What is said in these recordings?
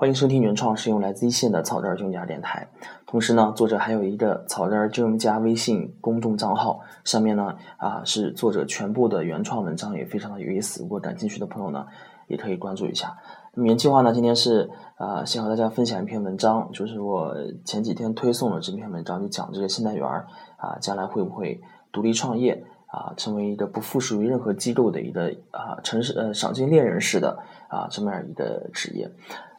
欢迎收听原创，使用来自一线的草根金融家电台。同时呢，作者还有一个草根金融家微信公众账号，上面呢啊是作者全部的原创文章，也非常的有意思。如果感兴趣的朋友呢，也可以关注一下。那么原计划呢，今天是啊，先和大家分享一篇文章，就是我前几天推送的这篇文章，就讲这个信贷员啊，将来会不会独立创业啊，成为一个不附属于任何机构的一个啊城市呃赏金猎人式的啊这么样一个职业。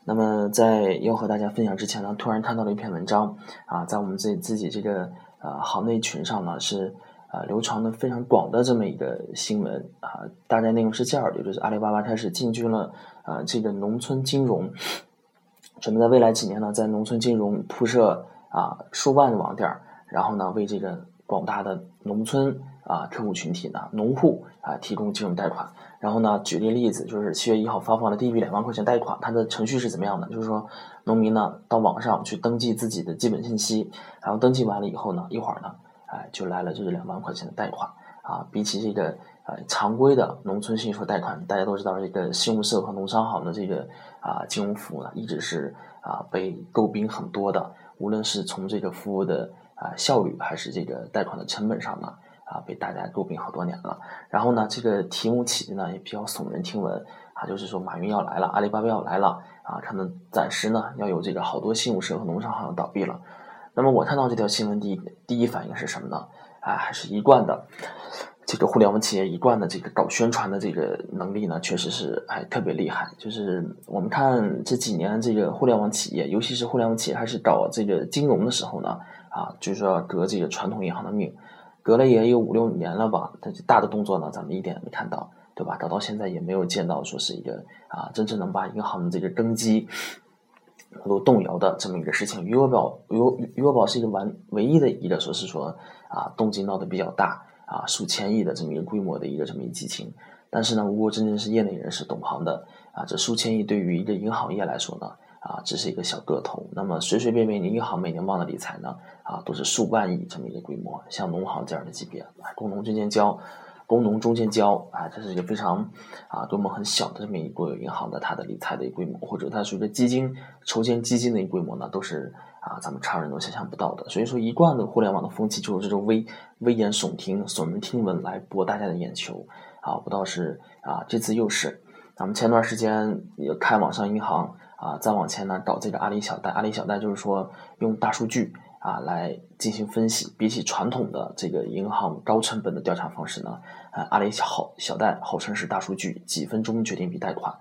那么在要和大家分享之前呢，突然看到了一篇文章啊，在我们自己自己这个呃行内群上呢是啊流传的非常广的这么一个新闻啊，大概内容是这样的，就是阿里巴巴开始进军了啊这个农村金融，准备在未来几年呢，在农村金融铺设啊数万的网点，然后呢为这个广大的农村啊客户群体呢农户啊提供金融贷款。然后呢，举个例子，就是七月一号发放的第一笔两万块钱贷款，它的程序是怎么样的？就是说，农民呢到网上去登记自己的基本信息，然后登记完了以后呢，一会儿呢，哎，就来了就是两万块钱的贷款啊。比起这个呃常规的农村信贷贷款，大家都知道这个信用社和农商行的这个啊金融服务呢，一直是啊被诟病很多的，无论是从这个服务的啊效率，还是这个贷款的成本上呢。啊，被大家诟病好多年了。然后呢，这个题目起的呢也比较耸人听闻啊，就是说马云要来了，阿里巴巴要来了啊，他们暂时呢要有这个好多信用社和农商行倒闭了。那么我看到这条新闻第一第一反应是什么呢？啊，还是一贯的这个互联网企业一贯的这个搞宣传的这个能力呢，确实是还特别厉害。就是我们看这几年这个互联网企业，尤其是互联网企业还是搞这个金融的时候呢，啊，就是说革这个传统银行的命。隔了也有五六年了吧，但是大的动作呢，咱们一点也没看到，对吧？搞到现在也没有见到说是一个啊，真正能把银行的这个根基能够动摇的这么一个事情。余额宝，余余额宝是一个完唯一的一个说是说啊，动静闹得比较大啊，数千亿的这么一个规模的一个这么一基金。但是呢，如果真正是业内人士懂行的啊，这数千亿对于一个银行业来说呢？啊，只是一个小个头。那么随随便便，银行每年帮的理财呢，啊，都是数万亿这么一个规模。像农行这样的级别，工农中间交，工农中间交，啊，这是一个非常啊规模很小的这么一个银行的它的理财的一个规模，或者它随着基金筹建基金的一个规模呢，都是啊咱们常人都想象不到的。所以说，一贯的互联网的风气就是这种危危言耸听、耸人听闻来博大家的眼球。啊，不道是啊，这次又是，咱们前段时间也开网上银行。啊，再往前呢，搞这个阿里小贷，阿里小贷就是说用大数据啊来进行分析。比起传统的这个银行高成本的调查方式呢，啊，阿里小小贷号称是大数据，几分钟决定一笔贷款，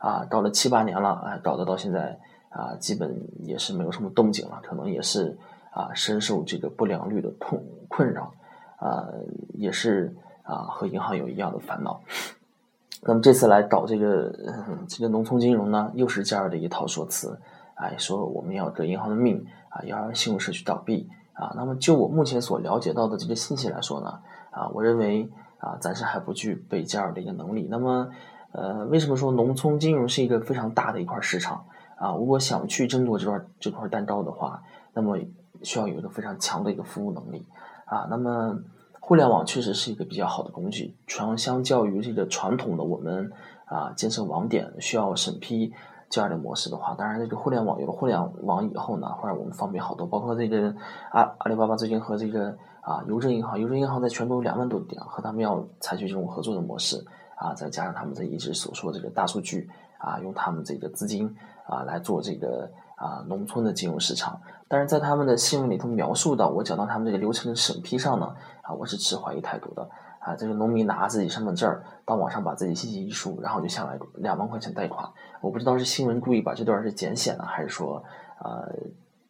啊，搞了七八年了，啊，搞得到现在啊，基本也是没有什么动静了，可能也是啊，深受这个不良率的困困扰，啊，也是啊，和银行有一样的烦恼。那么这次来搞这个这个农村金融呢，又是这样的一套说辞，哎，说我们要革银行的命啊，要让信用社去倒闭啊。那么就我目前所了解到的这个信息来说呢，啊，我认为啊，暂时还不具备这样的一个能力。那么，呃，为什么说农村金融是一个非常大的一块市场啊？如果想去争夺这块这块蛋糕的话，那么需要有一个非常强的一个服务能力啊。那么。互联网确实是一个比较好的工具，相相较于这个传统的我们啊建设网点需要审批这样的模式的话，当然这个互联网有了互联网以后呢，会让我们方便好多。包括这个阿阿里巴巴最近和这个啊邮政银行，邮政银行在全国有两万多点，和他们要采取这种合作的模式啊，再加上他们这一直所说的这个大数据啊，用他们这个资金啊来做这个。啊，农村的金融市场，但是在他们的新闻里头描述到，我讲到他们这个流程的审批上呢，啊，我是持怀疑态度的。啊，这个农民拿自己身份证到网上把自己信息一输，然后就下来两万块钱贷款。我不知道是新闻故意把这段是剪写了，还是说，呃，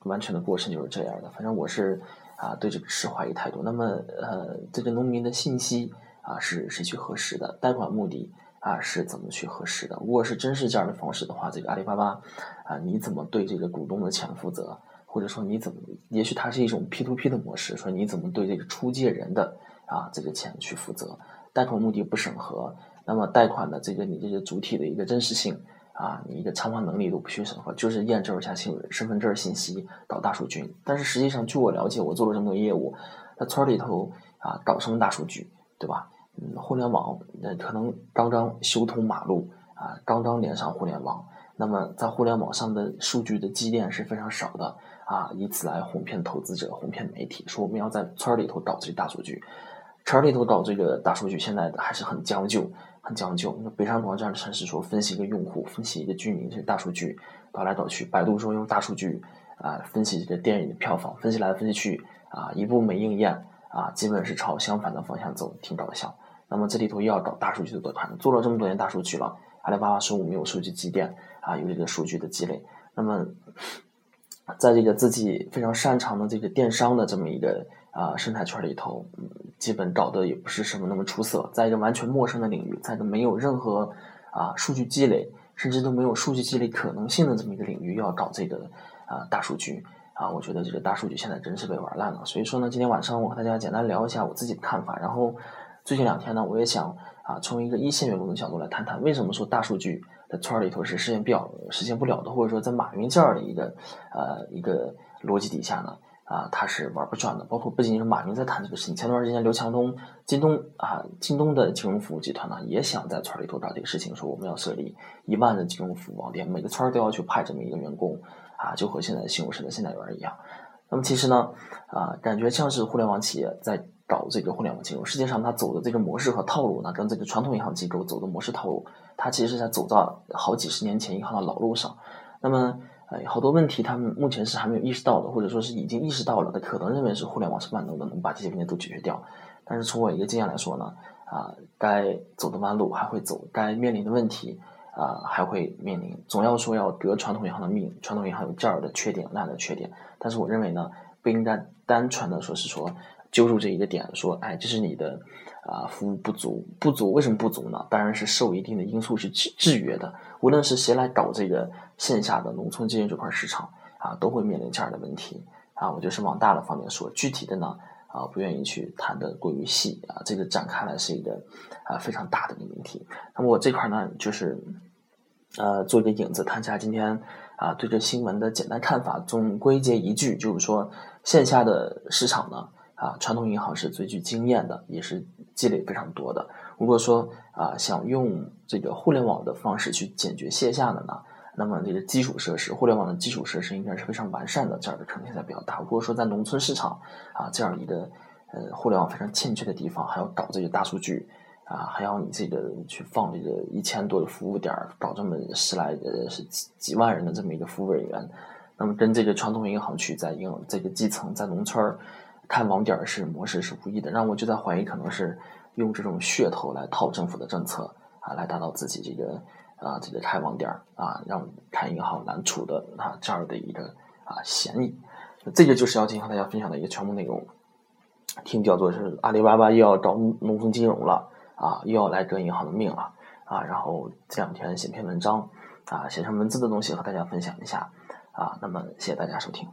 完全的过程就是这样的。反正我是啊，对这个持怀疑态度。那么，呃，这个农民的信息啊，是谁去核实的，贷款目的。啊，是怎么去核实的？如果是真是这样的方式的话，这个阿里巴巴啊，你怎么对这个股东的钱负责？或者说你怎么？也许它是一种 P to P 的模式，说你怎么对这个出借人的啊这个钱去负责？贷款目的不审核，那么贷款的这个你这个主体的一个真实性啊，你一个偿还能力都不去审核，就是验证一下信身份证信息，搞大数据。但是实际上，据我了解，我做了这么多业务，那村里头啊，搞什么大数据，对吧？嗯，互联网呃可能刚刚修通马路啊，刚刚连上互联网那么在互联网上的数据的积淀是非常少的啊，以此来哄骗投资者、哄骗媒体，说我们要在村里头搞这些大数据。城里头搞这个大数据，现在还是很将就，很将就。那北上广这样的城市，说分析一个用户，分析一个居民，这大数据导来导去。百度说用大数据啊分析这个电影的票房，分析来分析去啊一部没应验啊，基本是朝相反的方向走，挺搞笑。那么这里头又要搞大数据的多团，做了这么多年大数据了，阿里巴巴说我没有数据积淀啊，有这个数据的积累。那么在这个自己非常擅长的这个电商的这么一个。啊，生态圈里头，嗯基本搞得也不是什么那么出色。在一个完全陌生的领域，在一个没有任何啊数据积累，甚至都没有数据积累可能性的这么一个领域，要搞这个啊大数据啊，我觉得这个大数据现在真是被玩烂了。所以说呢，今天晚上我和大家简单聊一下我自己的看法。然后最近两天呢，我也想啊，从一个一线员工的角度来谈谈，为什么说大数据在圈里头是实现不了、实现不了的，或者说在马云这样的一个呃一个逻辑底下呢？啊，他是玩不转的。包括不仅仅是马云在谈这个事情，前段时间刘强东、京东啊，京东的金融服务集团呢，也想在村里头搞这个事情，说我们要设立一万的金融服务网点，每个村都要去派这么一个员工啊，就和现在的西红柿的现代员一样。那么其实呢，啊，感觉像是互联网企业在搞这个互联网金融。世界上它走的这个模式和套路呢，跟这个传统银行机构走的模式套路，它其实是在走到好几十年前银行的老路上。那么。哎，好多问题他们目前是还没有意识到的，或者说是已经意识到了，他可能认为是互联网是万能的，能把这些问题都解决掉。但是从我一个经验来说呢，啊，该走的弯路还会走，该面临的问题啊还会面临。总要说要得传统银行的命，传统银行有这儿的缺点那儿的缺点。但是我认为呢，不应该单纯的说是说揪住这一个点，说哎，这是你的。啊，服务不足，不足为什么不足呢？当然是受一定的因素是制制约的。无论是谁来搞这个线下的农村经营这块市场啊，都会面临这样的问题啊。我就是往大的方面说，具体的呢啊，不愿意去谈的过于细啊。这个展开来是一个啊非常大的一个问题。那么我这块呢，就是呃做一个影子，谈一下今天啊对这新闻的简单看法。总归结一句，就是说线下的市场呢。啊，传统银行是最具经验的，也是积累非常多的。如果说啊，想用这个互联网的方式去解决线下的呢，那么这个基础设施，互联网的基础设施应该是非常完善的，这样的可能性才比较大。如果说在农村市场啊，这样一个呃互联网非常欠缺的地方，还要搞这个大数据啊，还要你这个去放这个一千多的服务点，搞这么十来呃是几几万人的这么一个服务人员，那么跟这个传统银行去在应这个基层在农村儿。看网点是模式是无意的，让我就在怀疑，可能是用这种噱头来套政府的政策啊，来达到自己这个啊这个开网点啊，让开银行难处的啊这样的一个啊嫌疑。这个就是要今天和大家分享的一个全部内容，听叫做是阿里巴巴又要找农村金融了啊，又要来革银行的命了啊。然后这两天写篇文章啊，写成文字的东西和大家分享一下啊。那么谢谢大家收听。